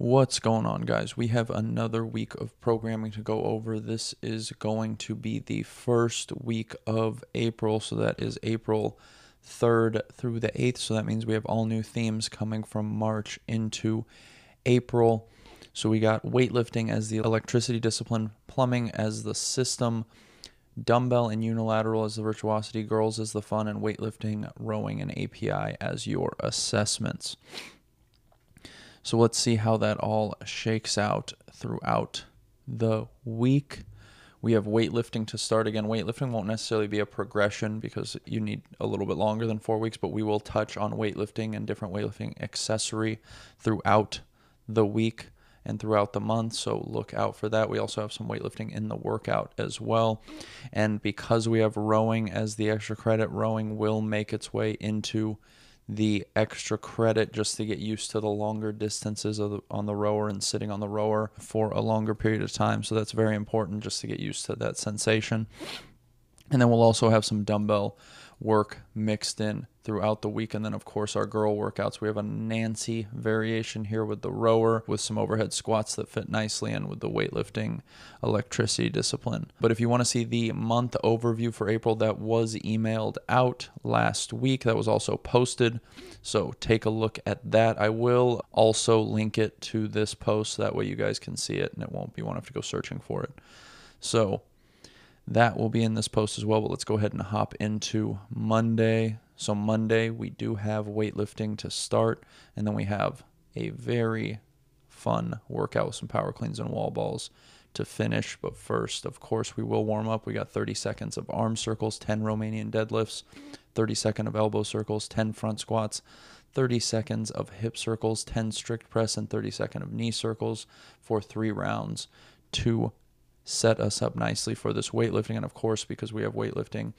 What's going on, guys? We have another week of programming to go over. This is going to be the first week of April, so that is April 3rd through the 8th. So that means we have all new themes coming from March into April. So we got weightlifting as the electricity discipline, plumbing as the system, dumbbell and unilateral as the virtuosity, girls as the fun, and weightlifting, rowing, and API as your assessments. So let's see how that all shakes out throughout the week. We have weightlifting to start again. Weightlifting won't necessarily be a progression because you need a little bit longer than four weeks, but we will touch on weightlifting and different weightlifting accessory throughout the week and throughout the month. So look out for that. We also have some weightlifting in the workout as well. And because we have rowing as the extra credit, rowing will make its way into the extra credit just to get used to the longer distances the, on the rower and sitting on the rower for a longer period of time. So that's very important just to get used to that sensation. And then we'll also have some dumbbell work mixed in throughout the week. And then, of course, our girl workouts. We have a Nancy variation here with the rower with some overhead squats that fit nicely and with the weightlifting electricity discipline. But if you want to see the month overview for April, that was emailed out last week. That was also posted. So take a look at that. I will also link it to this post. That way you guys can see it and it won't be, one have to go searching for it. So that will be in this post as well, but let's go ahead and hop into Monday. So, Monday, we do have weightlifting to start, and then we have a very fun workout with some power cleans and wall balls to finish. But first, of course, we will warm up. We got 30 seconds of arm circles, 10 Romanian deadlifts, 30 seconds of elbow circles, 10 front squats, 30 seconds of hip circles, 10 strict press, and 30 seconds of knee circles for three rounds to set us up nicely for this weightlifting. And of course, because we have weightlifting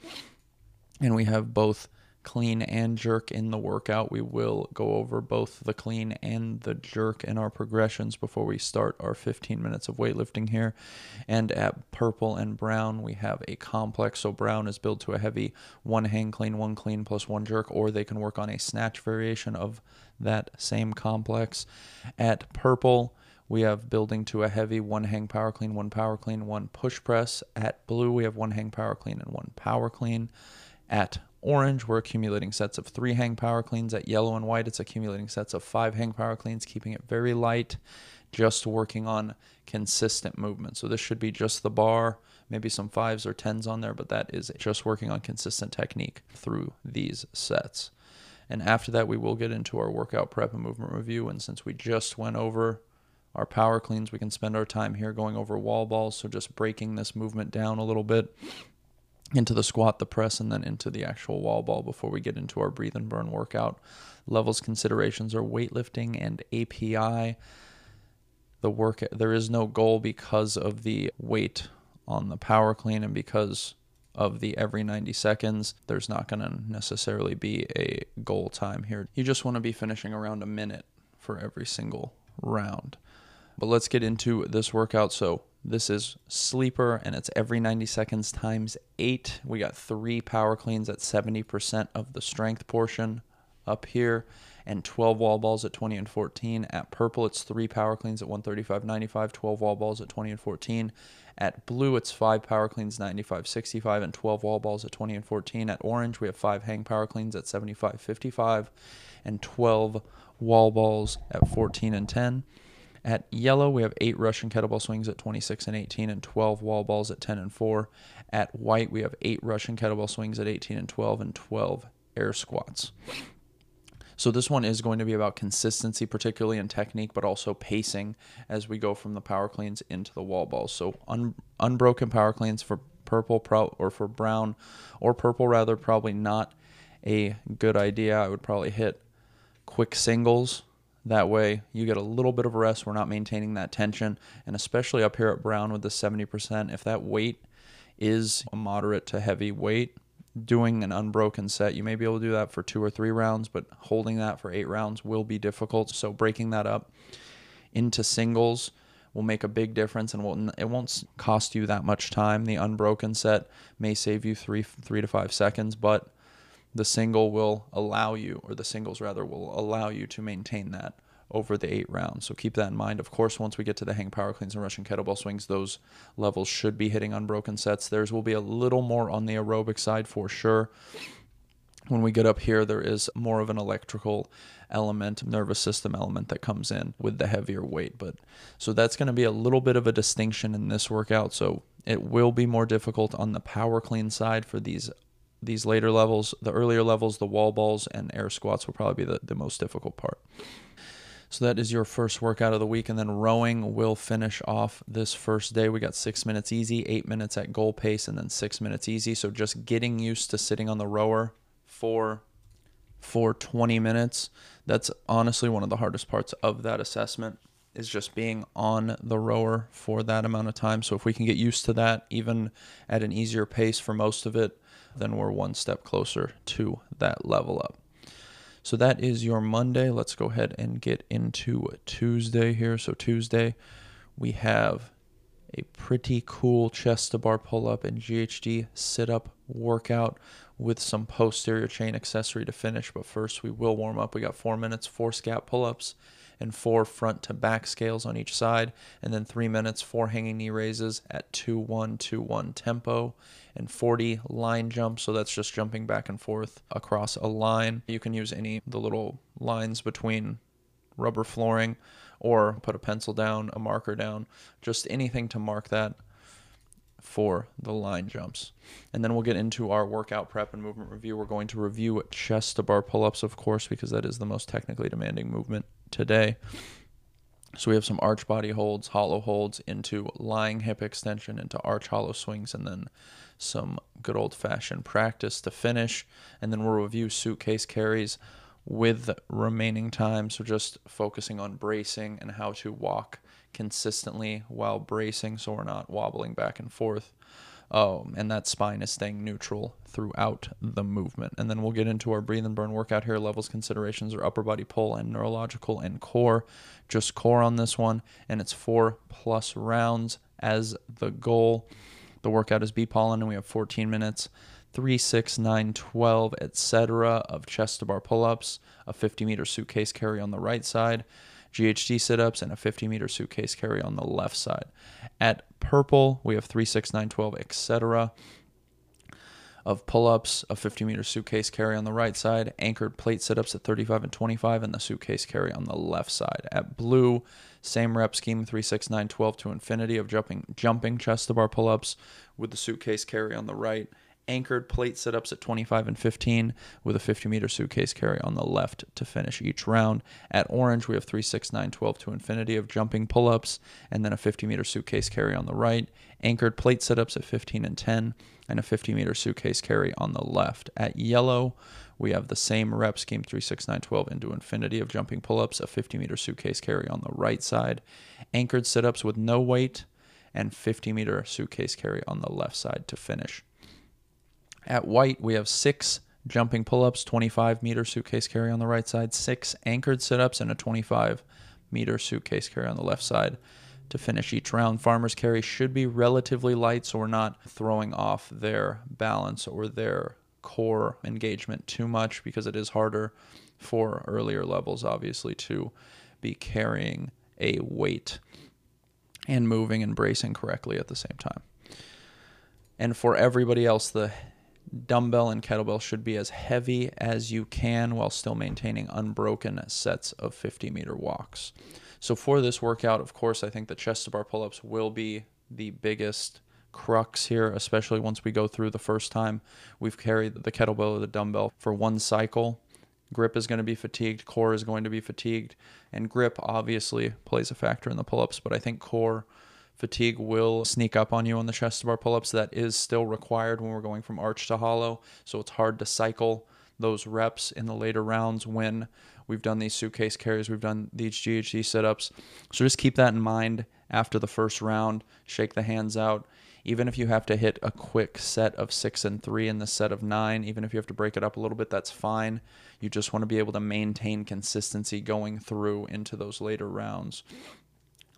and we have both clean and jerk in the workout, we will go over both the clean and the jerk in our progressions before we start our 15 minutes of weightlifting here. And at purple and brown, we have a complex. So brown is built to a heavy one hang clean, one clean plus one jerk, or they can work on a snatch variation of that same complex. At purple, we have building to a heavy one hang power clean, one power clean, one push press. At blue, we have one hang power clean and one power clean. At orange, we're accumulating sets of three hang power cleans. At yellow and white, it's accumulating sets of five hang power cleans, keeping it very light, just working on consistent movement. So this should be just the bar, maybe some fives or tens on there, but that is just working on consistent technique through these sets. And after that, we will get into our workout prep and movement review. And since we just went over our power cleans. We can spend our time here going over wall balls, so just breaking this movement down a little bit into the squat, the press, and then into the actual wall ball before we get into our breathe and burn workout. Levels considerations are weightlifting and API. The work there is no goal because of the weight on the power clean and because of the every 90 seconds, there's not going to necessarily be a goal time here. You just want to be finishing around a minute for every single round. But let's get into this workout. So this is sleeper and it's every 90 seconds times eight. We got three power cleans at 70% of the strength portion up here and 12 wall balls at 20 and 14. At purple, it's three power cleans at 135.95, 12 wall balls at 20 and 14. At blue, it's five power cleans, 95.65, and 12 wall balls at 20 and 14. At orange, we have five hang power cleans at 75.55 and 12 wall balls at 14 and 10. At yellow, we have eight Russian kettlebell swings at 26 and 18 and 12 wall balls at 10 and 4. At white, we have eight Russian kettlebell swings at 18 and 12 and 12 air squats. So this one is going to be about consistency, particularly in technique, but also pacing as we go from the power cleans into the wall balls. So un- unbroken power cleans for purple pro- or for brown or purple rather, probably not a good idea. I would probably hit quick singles that way, you get a little bit of rest. We're not maintaining that tension. And especially up here at Brown with the 70%, if that weight is a moderate to heavy weight, doing an unbroken set, you may be able to do that for two or three rounds, but holding that for eight rounds will be difficult. So, breaking that up into singles will make a big difference and it won't cost you that much time. The unbroken set may save you three three to five seconds, but the single will allow you, or the singles rather, will allow you to maintain that over the eight rounds. So keep that in mind. Of course, once we get to the hang power cleans and Russian kettlebell swings, those levels should be hitting unbroken sets. Theirs will be a little more on the aerobic side for sure. When we get up here, there is more of an electrical element, nervous system element that comes in with the heavier weight. But so that's going to be a little bit of a distinction in this workout. So it will be more difficult on the power clean side for these these later levels. The earlier levels, the wall balls and air squats will probably be the, the most difficult part. So that is your first workout of the week. And then rowing will finish off this first day. We got six minutes easy, eight minutes at goal pace, and then six minutes easy. So just getting used to sitting on the rower for for 20 minutes. That's honestly one of the hardest parts of that assessment is just being on the rower for that amount of time. So if we can get used to that even at an easier pace for most of it, then we're one step closer to that level up. So that is your Monday. Let's go ahead and get into Tuesday here. So Tuesday, we have a pretty cool chest to bar pull up and GHD sit up workout with some posterior chain accessory to finish. But first, we will warm up. We got four minutes, four scap pull ups, and four front to back scales on each side. And then three minutes, four hanging knee raises at 2 1 2 1 tempo, and 40 line jumps. So that's just jumping back and forth across a line. You can use any the little lines between rubber flooring or put a pencil down, a marker down, just anything to mark that for the line jumps. And then we'll get into our workout prep and movement review. We're going to review chest to bar pull ups, of course, because that is the most technically demanding movement today. So we have some arch body holds, hollow holds into lying hip extension, into arch hollow swings, and then some good old fashioned practice to finish. And then we'll review suitcase carries with remaining time. So just focusing on bracing and how to walk consistently while bracing so we're not wobbling back and forth. Oh, and that spine is staying neutral throughout the movement. And then we'll get into our breathe and burn workout here. Levels considerations are upper body pull and neurological and core. Just core on this one. And it's four plus rounds as the goal. The workout is B pollen, and we have 14 minutes. 3, 6, 9, 12, etc. of chest to bar pull ups, a 50 meter suitcase carry on the right side, GHD sit ups, and a 50 meter suitcase carry on the left side. At purple, we have 3, 6, 9, 12, etc. of pull ups, a 50 meter suitcase carry on the right side, anchored plate sit ups at 35 and 25, and the suitcase carry on the left side. At blue, same rep scheme 3, 6, 9, 12 to infinity of jumping, jumping chest to bar pull ups with the suitcase carry on the right anchored plate sit-ups at 25 and 15 with a 50 meter suitcase carry on the left to finish each round. At orange, we have 3, 6, 9, 12 to infinity of jumping pull-ups and then a 50 meter suitcase carry on the right. Anchored plate sit-ups at 15 and 10 and a 50 meter suitcase carry on the left. At yellow, we have the same rep scheme 3, 6, 9, 12 into infinity of jumping pull-ups, a 50 meter suitcase carry on the right side. Anchored sit-ups with no weight and 50 meter suitcase carry on the left side to finish. At white, we have six jumping pull ups, 25 meter suitcase carry on the right side, six anchored sit ups, and a 25 meter suitcase carry on the left side to finish each round. Farmers carry should be relatively light so we're not throwing off their balance or their core engagement too much because it is harder for earlier levels, obviously, to be carrying a weight and moving and bracing correctly at the same time. And for everybody else, the dumbbell and kettlebell should be as heavy as you can while still maintaining unbroken sets of 50 meter walks. So for this workout, of course, I think the chest to bar pull-ups will be the biggest crux here, especially once we go through the first time we've carried the kettlebell or the dumbbell for one cycle. Grip is going to be fatigued, core is going to be fatigued, and grip obviously plays a factor in the pull-ups, but I think core fatigue will sneak up on you on the chest bar pull-ups. That is still required when we're going from arch to hollow. So it's hard to cycle those reps in the later rounds when we've done these suitcase carries, we've done these GHD sit-ups. So just keep that in mind after the first round. Shake the hands out. Even if you have to hit a quick set of six and three in the set of nine, even if you have to break it up a little bit, that's fine. You just want to be able to maintain consistency going through into those later rounds.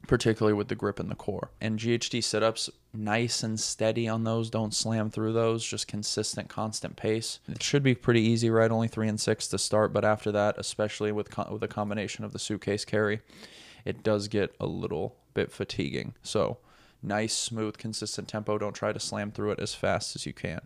Particularly with the grip and the core. And GHD sit ups, nice and steady on those. Don't slam through those, just consistent, constant pace. It should be pretty easy, right? Only three and six to start, but after that, especially with, with a combination of the suitcase carry, it does get a little bit fatiguing. So, nice, smooth, consistent tempo. Don't try to slam through it as fast as you can.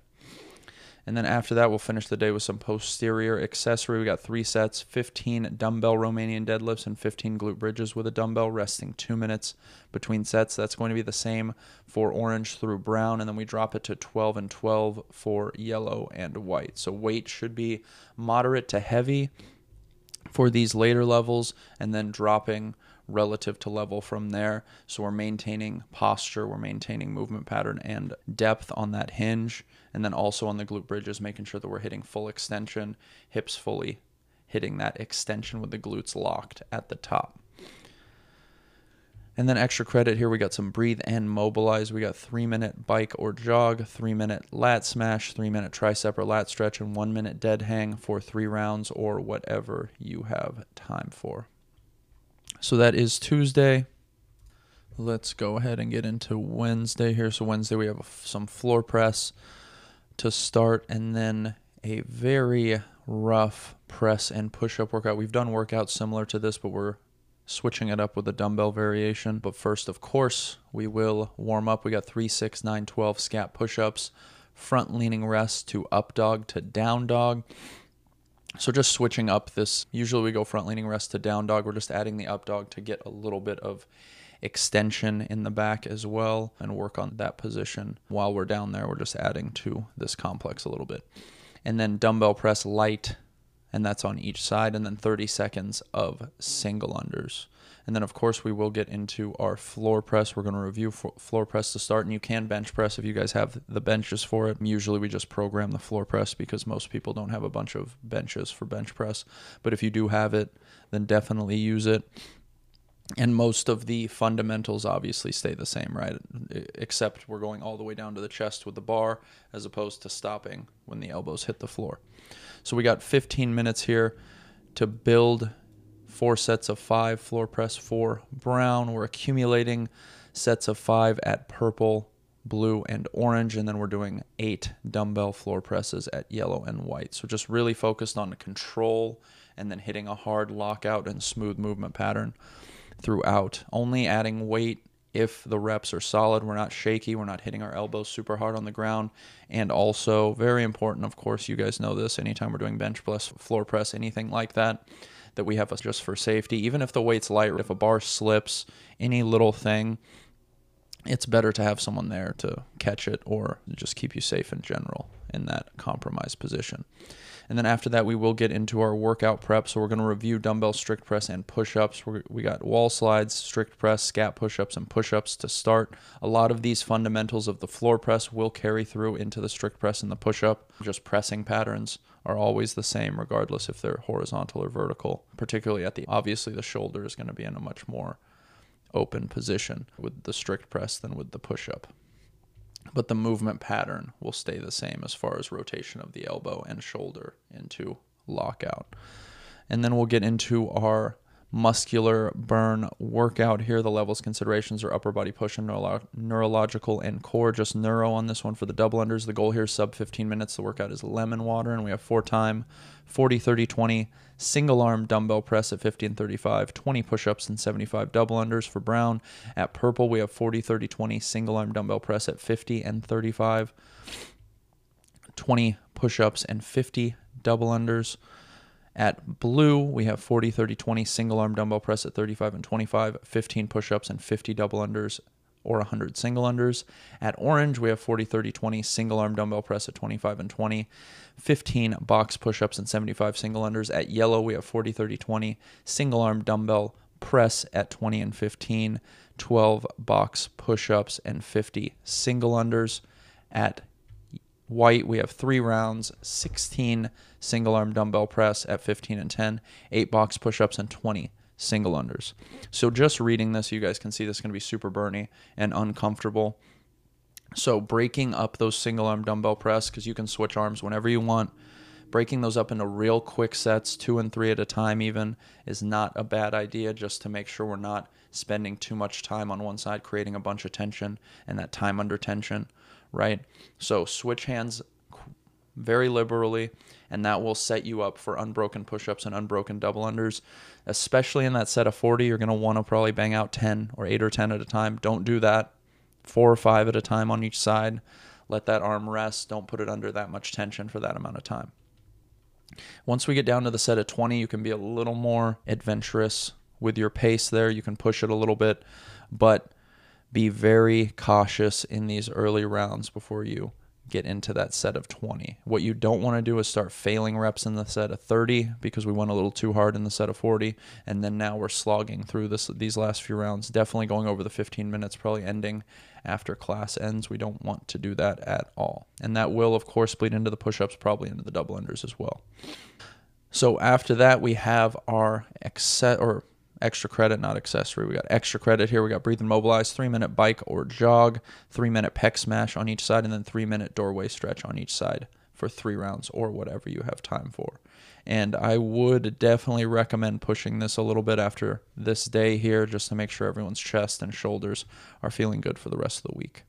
And then after that, we'll finish the day with some posterior accessory. We got three sets 15 dumbbell Romanian deadlifts and 15 glute bridges with a dumbbell, resting two minutes between sets. That's going to be the same for orange through brown. And then we drop it to 12 and 12 for yellow and white. So weight should be moderate to heavy for these later levels and then dropping relative to level from there. So we're maintaining posture, we're maintaining movement pattern and depth on that hinge. And then also on the glute bridges, making sure that we're hitting full extension, hips fully hitting that extension with the glutes locked at the top. And then extra credit here, we got some breathe and mobilize. We got three minute bike or jog, three minute lat smash, three minute tricep or lat stretch, and one minute dead hang for three rounds or whatever you have time for. So that is Tuesday. Let's go ahead and get into Wednesday here. So Wednesday we have some floor press to start and then a very rough press and push up workout. We've done workouts similar to this, but we're switching it up with a dumbbell variation. But first, of course, we will warm up. We got 3, 6, 9, 12 scap push ups, front leaning rest to up dog to down dog. So just switching up this, usually we go front leaning rest to down dog. We're just adding the up dog to get a little bit of extension in the back as well and work on that position. While we're down there, we're just adding to this complex a little bit. And then dumbbell press light, and that's on each side, and then 30 seconds of single unders. And then, of course, we will get into our floor press. We're going to review floor press to start, and you can bench press if you guys have the benches for it. Usually, we just program the floor press because most people don't have a bunch of benches for bench press. But if you do have it, then definitely use it. And most of the fundamentals obviously stay the same, right? Except we're going all the way down to the chest with the bar as opposed to stopping when the elbows hit the floor. So we got 15 minutes here to build four sets of five floor press for brown. We're accumulating sets of five at purple, blue, and orange, and then we're doing eight dumbbell floor presses at yellow and white. So just really focused on control and then hitting a hard lockout and smooth movement pattern throughout. Only adding weight if the reps are solid. We're not shaky. We're not hitting our elbows super hard on the ground. And also, very important, of course, you guys know this anytime we're doing bench press, floor press, anything like that that we have just for safety. Even if the weight's light, if a bar slips, any little thing, it's better to have someone there to catch it or just keep you safe in general in that compromised position. And then after that, we will get into our workout prep. So we're going to review dumbbell strict press and push ups. We got wall slides, strict press, scap push ups, and push ups to start. A lot of these fundamentals of the floor press will carry through into the strict press and the push up. Just pressing patterns are always the same, regardless if they're horizontal or vertical. Particularly at the obviously, the shoulder is going to be in a much more open position with the strict press than with the push up. But the movement pattern will stay the same as far as rotation of the elbow and shoulder into lockout. And then we'll get into our muscular burn workout here. The levels considerations are upper body push and neuro- neurological and core. Just neuro on this one for the double unders. The goal here is sub 15 minutes. The workout is lemon water, and we have four time 40, 30, 20 single arm dumbbell press at 50 and 35, 20 push ups and 75 double unders for Brown. At purple, we have 40, 30, 20 single arm dumbbell press at 50 and 35, 20 push ups and 50 double unders. At blue, we have 40, 30, 20 single arm dumbbell press at 35 and 25, 15 push ups and 50 double unders or 100 single unders. At orange, we have 40, 30, 20 single arm dumbbell press at 25 and 20, 15 box push ups and 75 single unders. At yellow, we have 40, 30, 20 single arm dumbbell press at 20 and 15, 12 box push ups and 50 single unders. At white, we have three rounds, 16 single arm dumbbell press at 15 and 10, eight box push ups, and 20 single unders. So just reading this, you guys can see this is going to be super burny and uncomfortable. So breaking up those single arm dumbbell press, because you can switch arms whenever you want, breaking those up into real quick sets, two and three at a time, even, is not a bad idea just to make sure we're not spending too much time on one side, creating a bunch of tension and that time under tension, right? So switch hands very liberally, and that will set you up for unbroken push ups and unbroken double unders. Especially in that set of 40, you're going to want to probably bang out 10 or 8 or 10 at a time. Don't do that. Four or five at a time on each side. Let that arm rest. Don't put it under that much tension for that amount of time. Once we get down to the set of 20, you can be a little more adventurous with your pace there. You can push it a little bit, but be very cautious in these early rounds before you get into that set of 20. What you don't want to do is start failing reps in the set of 30 because we went a little too hard in the set of 40 and then now we're slogging through this these last few rounds, definitely going over the 15 minutes, probably ending after class ends. We don't want to do that at all. And that will of course bleed into the push-ups, probably into the double unders as well. So after that, we have our except or extra credit, not accessory. We got extra credit here. We got breathe and mobilize, three minute bike or jog, three minute pec smash on each side, and then three minute doorway stretch on each side for three rounds or whatever you have time for. And I would definitely recommend pushing this a little bit after this day here just to make sure everyone's chest and shoulders are feeling good for the rest of the week.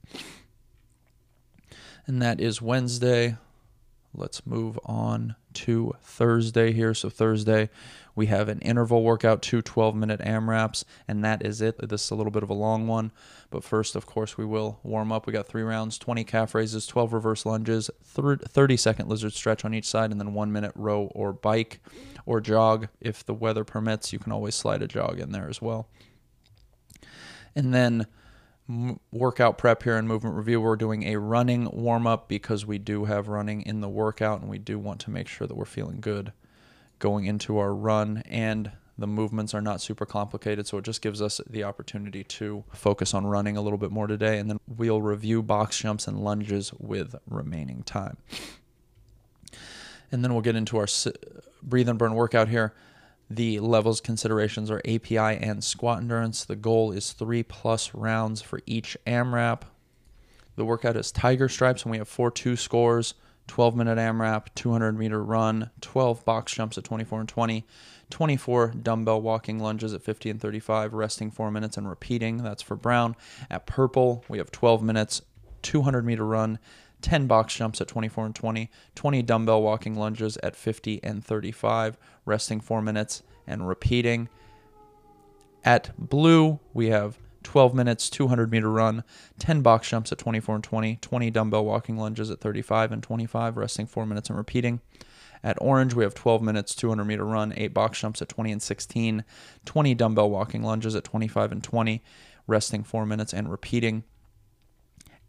And that is Wednesday. Let's move on to Thursday here. So, Thursday, we have an interval workout, two 12 minute AMRAPs, and that is it. This is a little bit of a long one, but first, of course, we will warm up. We got three rounds 20 calf raises, 12 reverse lunges, 30 second lizard stretch on each side, and then one minute row or bike or jog. If the weather permits, you can always slide a jog in there as well. And then workout prep here in movement review, we're doing a running warm up because we do have running in the workout and we do want to make sure that we're feeling good going into our run and the movements are not super complicated so it just gives us the opportunity to focus on running a little bit more today and then we'll review box jumps and lunges with remaining time. And then we'll get into our breathe and burn workout here. The levels considerations are api and squat endurance. The goal is three plus rounds for each amrap the workout is tiger stripes and we have four two scores 12 minute AMRAP, 200 meter run, 12 box jumps at 24 and 20, 24 dumbbell walking lunges at 50 and 35, resting four minutes and repeating. That's for Brown. At Purple, we have 12 minutes, 200 meter run, 10 box jumps at 24 and 20, 20 dumbbell walking lunges at 50 and 35, resting four minutes and repeating. At Blue, we have 12 minutes, 200 meter run, 10 box jumps at 24 and 20, 20 dumbbell walking lunges at 35 and 25, resting 4 minutes and repeating. At Orange, we have 12 minutes, 200 meter run, 8 box jumps at 20 and 16, 20 dumbbell walking lunges at 25 and 20, resting 4 minutes and repeating.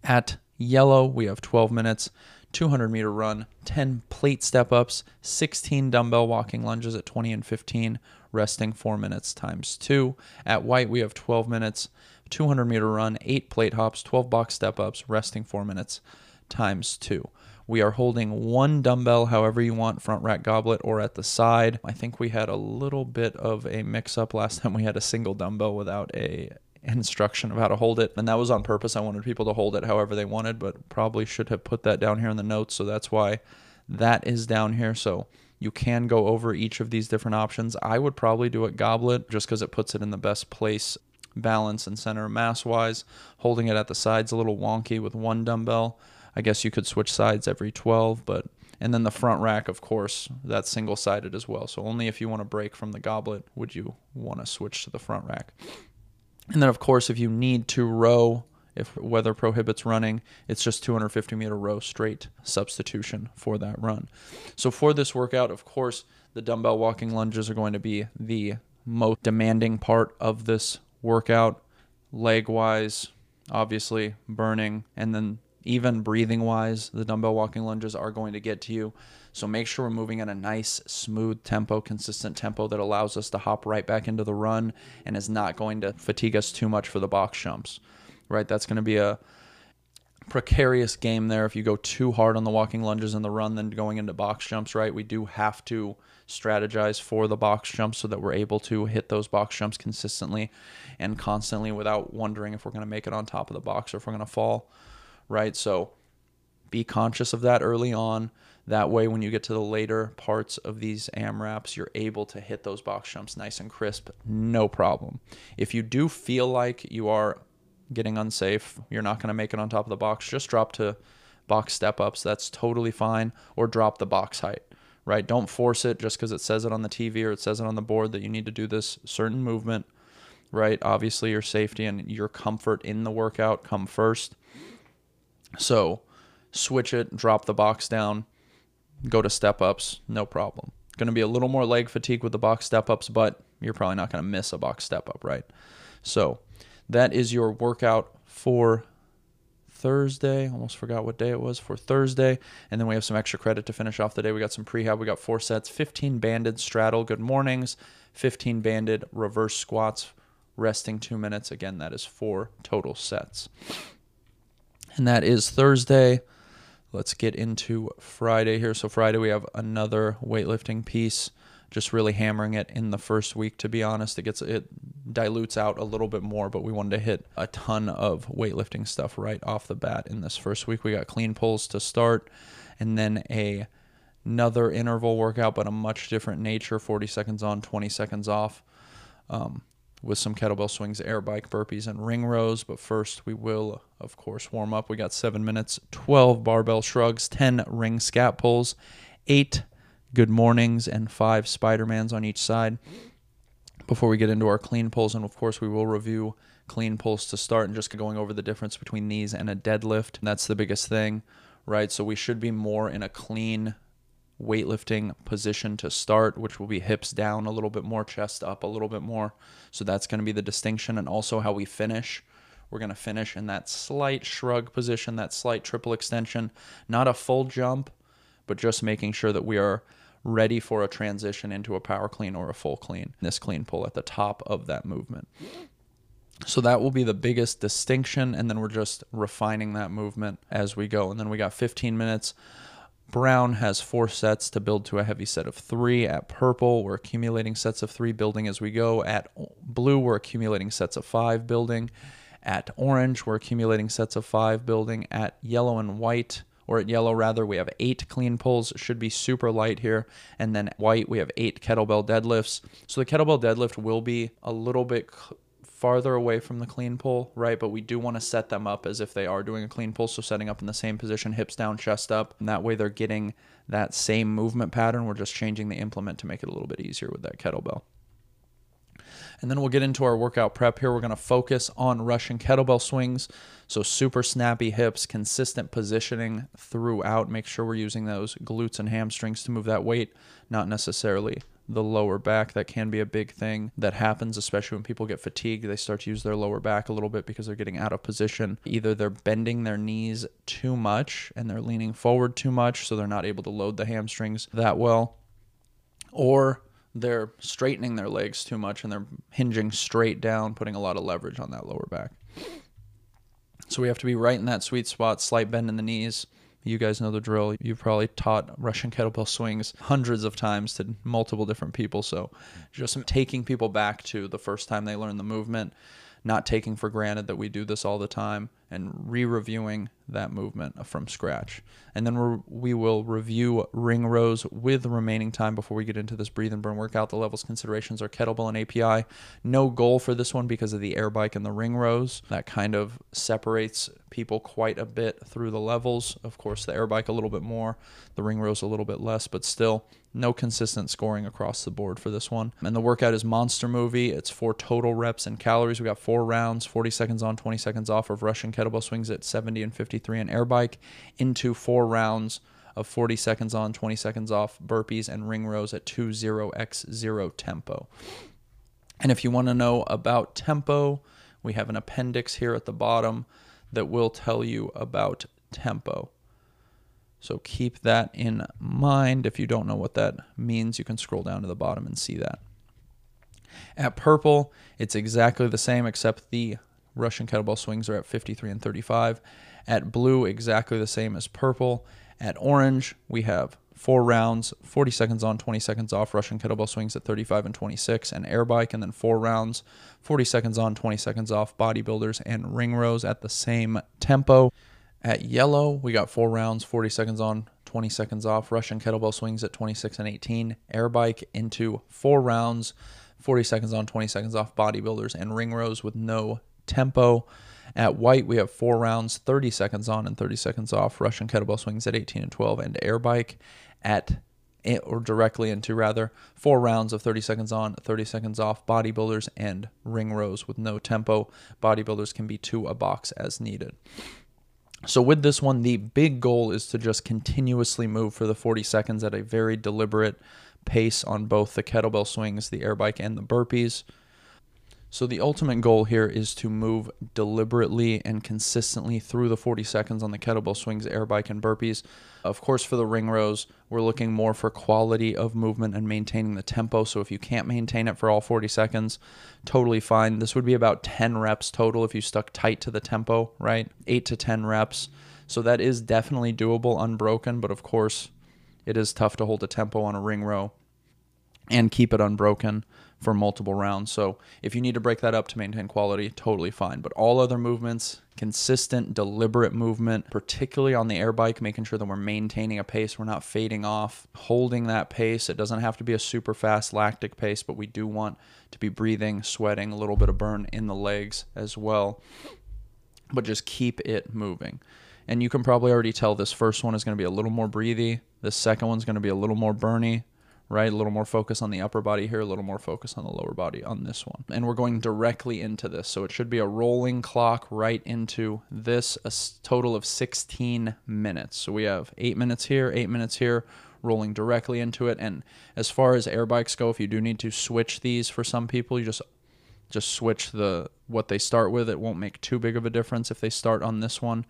At Yellow, we have 12 minutes, 200 meter run, 10 plate step ups, 16 dumbbell walking lunges at 20 and 15, resting 4 minutes times 2. At White, we have 12 minutes, 200 meter run, 8 plate hops, 12 box step ups, resting 4 minutes times 2. We are holding one dumbbell, however you want, front rack goblet or at the side. I think we had a little bit of a mix up last time we had a single dumbbell without a instruction of how to hold it. And that was on purpose. I wanted people to hold it however they wanted, but probably should have put that down here in the notes. So that's why that is down here. So you can go over each of these different options. I would probably do it goblet just because it puts it in the best place balance and center mass wise. Holding it at the sides a little wonky with one dumbbell. I guess you could switch sides every 12, but and then the front rack, of course, that's single sided as well. So only if you want to break from the goblet would you want to switch to the front rack. And then, of course, if you need to row, if weather prohibits running, it's just 250 meter row straight substitution for that run. So, for this workout, of course, the dumbbell walking lunges are going to be the most demanding part of this workout, leg wise, obviously, burning, and then even breathing wise, the dumbbell walking lunges are going to get to you. So make sure we're moving at a nice, smooth tempo, consistent tempo that allows us to hop right back into the run and is not going to fatigue us too much for the box jumps. Right? That's going to be a precarious game there if you go too hard on the walking lunges in the run then going into box jumps, right? We do have to strategize for the box jumps so that we're able to hit those box jumps consistently and constantly without wondering if we're going to make it on top of the box or if we're going to fall, right? So be conscious of that early on That way, when you get to the later parts of these AMRAPs, you're able to hit those box jumps nice and crisp, no problem. If you do feel like you are getting unsafe, you're not going to make it on top of the box, just drop to box step ups. That's totally fine. Or drop the box height, right? Don't force it just because it says it on the TV or it says it on the board that you need to do this certain movement, right? Obviously, your safety and your comfort in the workout come first. So switch it, drop the box down go to step ups, no problem. Going to be a little more leg fatigue with the box step ups, but you're probably not going to miss a box step up, right? So that is your workout for Thursday. Almost forgot what day it was for Thursday. And then we have some extra credit to finish off the day. We got some prehab. We got four sets 15 banded straddle, good mornings, 15 banded reverse squats, resting two minutes. Again, that is four total sets. And that is Thursday let's get into Friday here. So Friday we have another weightlifting piece. Just really hammering it in the first week. To be honest, it gets it dilutes out a little bit more, but we wanted to hit a ton of weightlifting stuff right off the bat in this first week. We got clean pulls to start, and then a another interval workout, but a much different nature. 40 seconds on, 20 seconds off. Um, with some kettlebell swings, air bike burpees, and ring rows. But first, we will, of course, warm up. We got seven minutes, 12 barbell shrugs, 10 ring scap pulls, eight good mornings, and five Spider-Mans on each side. Before we get into our clean pulls, and of course, we will review clean pulls to start and just going over the difference between these and a deadlift. And That's the biggest thing, right? So we should be more in a clean weightlifting position to start, which will be hips down a little bit more, chest up a little bit more. So that's going to be the distinction, and also how we finish. We're going to finish in that slight shrug position, that slight triple extension, not a full jump, but just making sure that we are ready for a transition into a power clean or a full clean. This clean pull at the top of that movement. So that will be the biggest distinction, and then we're just refining that movement as we go. And then we got 15 minutes Brown has four sets to build to a heavy set of three. At purple, we're accumulating sets of three, building as we go. At blue, we're accumulating sets of five, building. At orange, we're accumulating sets of five, building. At yellow and white, or at yellow rather, we have eight clean pulls. Should be super light here. And then white, we have eight kettlebell deadlifts. So the kettlebell deadlift will be a little bit farther away from the clean pull, right? But we do want to set them up as if they are doing a clean pull. So setting up in the same position, hips down, chest up. And that way they're getting that same movement pattern. We're just changing the implement to make it a little bit easier with that kettlebell. And then we'll get into our workout prep here. We're going to focus on Russian kettlebell swings. So super snappy hips, consistent positioning throughout. Make sure we're using those glutes and hamstrings to move that weight, not necessarily the lower back. That can be a big thing that happens, especially when people get fatigued. They start to use their lower back a little bit because they're getting out of position. Either they're bending their knees too much and they're leaning forward too much, so they're not able to load the hamstrings that well, or they're straightening their legs too much and they're hinging straight down, putting a lot of leverage on that lower back. So we have to be right in that sweet spot, slight bend in the knees you guys know the drill. You've probably taught Russian kettlebell swings hundreds of times to multiple different people. So just taking people back to the first time they learned the movement, not taking for granted that we do this all the time, and re reviewing that movement from scratch. And then we're, we will review ring rows with the remaining time before we get into this breathe and burn workout. The levels considerations are kettlebell and API. No goal for this one because of the air bike and the ring rows. That kind of separates people quite a bit through the levels. Of course, the air bike a little bit more, the ring rows a little bit less, but still no consistent scoring across the board for this one. And the workout is Monster Movie. It's four total reps and calories. We got four rounds, 40 seconds on, 20 seconds off of Russian kettlebell swings at 70 and 53 and air bike into four rounds of 40 seconds on, 20 seconds off burpees and ring rows at 20x0 tempo. And if you want to know about tempo, we have an appendix here at the bottom that will tell you about tempo. So keep that in mind. If you don't know what that means, you can scroll down to the bottom and see that. At purple, it's exactly the same except the Russian kettlebell swings are at 53 and 35. At blue, exactly the same as purple. At orange, we have four rounds, 40 seconds on, 20 seconds off. Russian kettlebell swings at 35 and 26, and air bike, and then four rounds, 40 seconds on, 20 seconds off. Bodybuilders and ring rows at the same tempo. At yellow, we got four rounds, 40 seconds on, 20 seconds off. Russian kettlebell swings at 26 and 18. Air bike into four rounds, 40 seconds on, 20 seconds off. Bodybuilders and ring rows with no tempo. At white, we have four rounds, 30 seconds on and 30 seconds off. Russian kettlebell swings at 18 and 12. And air bike at eh, or directly into rather four rounds of 30 seconds on 30 seconds off bodybuilders and ring rows with no tempo bodybuilders can be two a box as needed so with this one the big goal is to just continuously move for the 40 seconds at a very deliberate pace on both the kettlebell swings the air bike and the burpees so the ultimate goal here is to move deliberately and consistently through the 40 seconds on the kettlebell swings, air bike, and burpees. Of course, for the ring rows, we're looking more for quality of movement and maintaining the tempo. So if you can't maintain it for all 40 seconds, totally fine. This would be about 10 reps total if you stuck tight to the tempo, right? 8 to 10 reps. So that is definitely doable unbroken, but of course, it is tough to hold a tempo on a ring row and keep it unbroken for multiple rounds. So if you need to break that up to maintain quality, totally fine. But all other movements, consistent, deliberate movement, particularly on the air bike, making sure that we're maintaining a pace, we're not fading off, holding that pace. It doesn't have to be a super fast lactic pace, but we do want to be breathing, sweating, a little bit of burn in the legs as well. But just keep it moving. And you can probably already tell this first one is going to be a little more breathy. The second one's going to be a little more burny right? A little more focus on the upper body here, a little more focus on the lower body on this one. And we're going directly into this. So it should be a rolling clock right into this, a total of 16 minutes. So we have eight minutes here, eight minutes here, rolling directly into it. And as far as air bikes go, if you do need to switch these for some people, you just just switch the what they start with. It won't make too big of a difference if they start on this one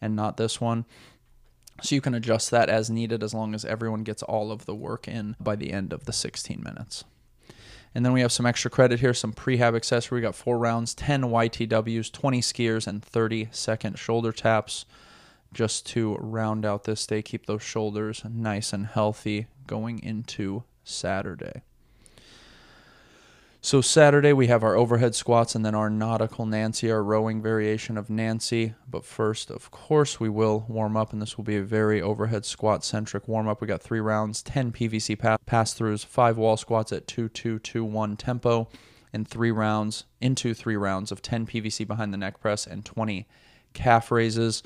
and not this one. So you can adjust that as needed as long as everyone gets all of the work in by the end of the 16 minutes. And then we have some extra credit here, some prehab accessory. We got four rounds, 10 YTWs, 20 skiers, and 30 second shoulder taps just to round out this day, keep those shoulders nice and healthy going into Saturday. So Saturday we have our overhead squats and then our nautical Nancy, our rowing variation of Nancy. But first, of course, we will warm up, and this will be a very overhead squat centric warm up. We got three rounds, 10 PVC pass throughs, five wall squats at 2 2 2 1 tempo, and three rounds into three rounds of 10 PVC behind the neck press and 20 calf raises.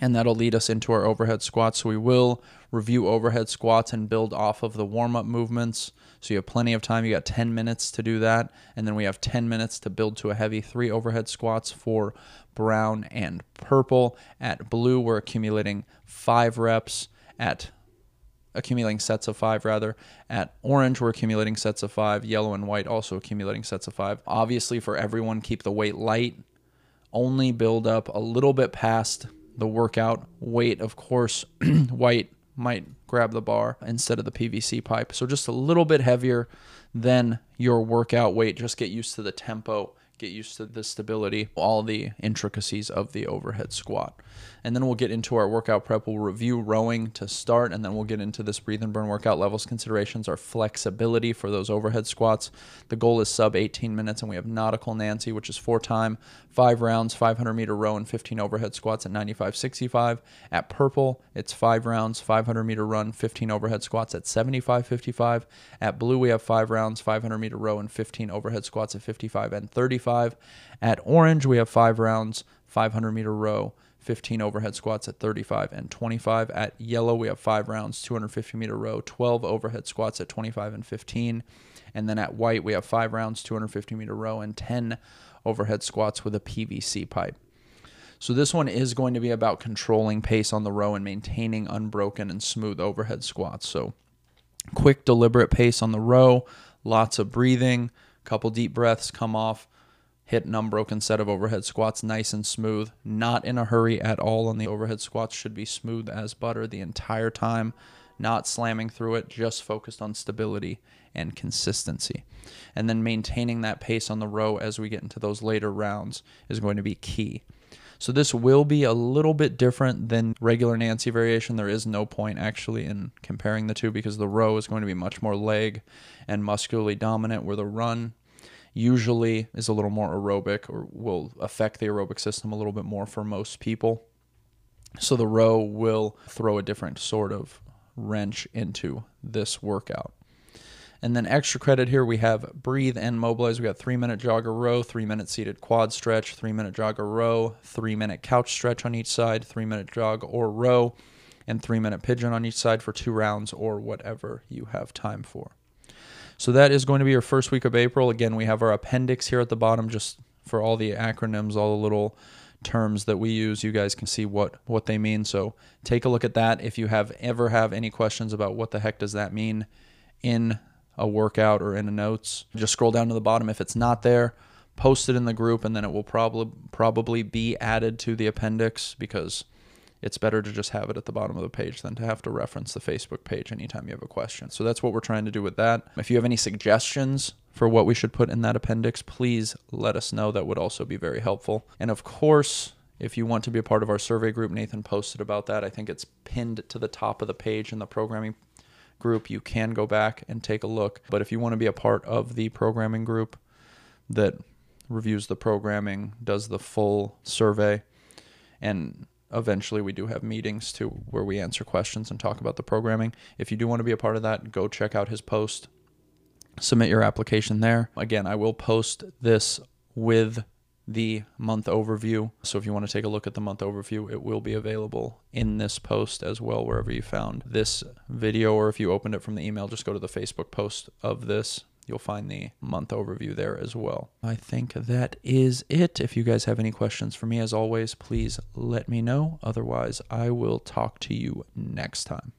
And that'll lead us into our overhead squats. So we will review overhead squats and build off of the warm up movements. So you have plenty of time. You got 10 minutes to do that. And then we have 10 minutes to build to a heavy three overhead squats for brown and purple. At blue, we're accumulating five reps. At accumulating sets of five rather. At orange, we're accumulating sets of five. Yellow and white also accumulating sets of five. Obviously, for everyone, keep the weight light. Only build up a little bit past the workout weight. Of course, white might grab the bar instead of the PVC pipe. So just a little bit heavier than your workout weight. Just get used to the tempo get used to the stability, all the intricacies of the overhead squat. And then we'll get into our workout prep. We'll review rowing to start, and then we'll get into this breathe and burn workout levels considerations, our flexibility for those overhead squats. The goal is sub 18 minutes, and we have nautical Nancy, which is four time, five rounds, 500 meter row, and 15 overhead squats at 95 65. At purple, it's five rounds, 500 meter run, 15 overhead squats at 75 55. At blue, we have five rounds, 500 meter row, and 15 overhead squats at 55 and 35. 35. At Orange, we have five rounds, 500 meter row, 15 overhead squats at 35 and 25. At Yellow, we have five rounds, 250 meter row, 12 overhead squats at 25 and 15. And then at White, we have five rounds, 250 meter row, and 10 overhead squats with a PVC pipe. So this one is going to be about controlling pace on the row and maintaining unbroken and smooth overhead squats. So quick, deliberate pace on the row, lots of breathing, couple deep breaths, come off, hit an unbroken set of overhead squats nice and smooth. Not in a hurry at all on the overhead squats, should be smooth as butter the entire time, not slamming through it, just focused on stability and consistency. And then maintaining that pace on the row as we get into those later rounds is going to be key. So this will be a little bit different than regular Nancy variation. There is no point actually in comparing the two because the row is going to be much more leg and muscularly dominant where the run usually is a little more aerobic or will affect the aerobic system a little bit more for most people. So the row will throw a different sort of wrench into this workout. And then extra credit here, we have breathe and mobilize. We got three minute jogger row, three minute seated quad stretch, three minute jogger row, three minute couch stretch on each side, three minute jog or row, and three minute pigeon on each side for two rounds or whatever you have time for. So that is going to be your first week of April. Again, we have our appendix here at the bottom just for all the acronyms, all the little terms that we use you guys can see what what they mean so take a look at that if you have ever have any questions about what the heck does that mean in a workout or in a notes just scroll down to the bottom if it's not there post it in the group and then it will probably probably be added to the appendix because it's better to just have it at the bottom of the page than to have to reference the Facebook page anytime you have a question. So that's what we're trying to do with that. If you have any suggestions for what we should put in that appendix, please let us know. That would also be very helpful. And of course, if you want to be a part of our survey group, Nathan posted about that. I think it's pinned to the top of the page in the programming group. You can go back and take a look. But if you want to be a part of the programming group that reviews the programming, does the full survey, and eventually we do have meetings to where we answer questions and talk about the programming. If you do want to be a part of that, go check out his post. Submit your application there. Again, I will post this with the month overview. So if you want to take a look at the month overview, it will be available in this post as well, wherever you found this video, or if you opened it from the email, just go to the Facebook post of this you'll find the month overview there as well. I think that is it. If you guys have any questions for me, as always, please let me know. Otherwise, I will talk to you next time.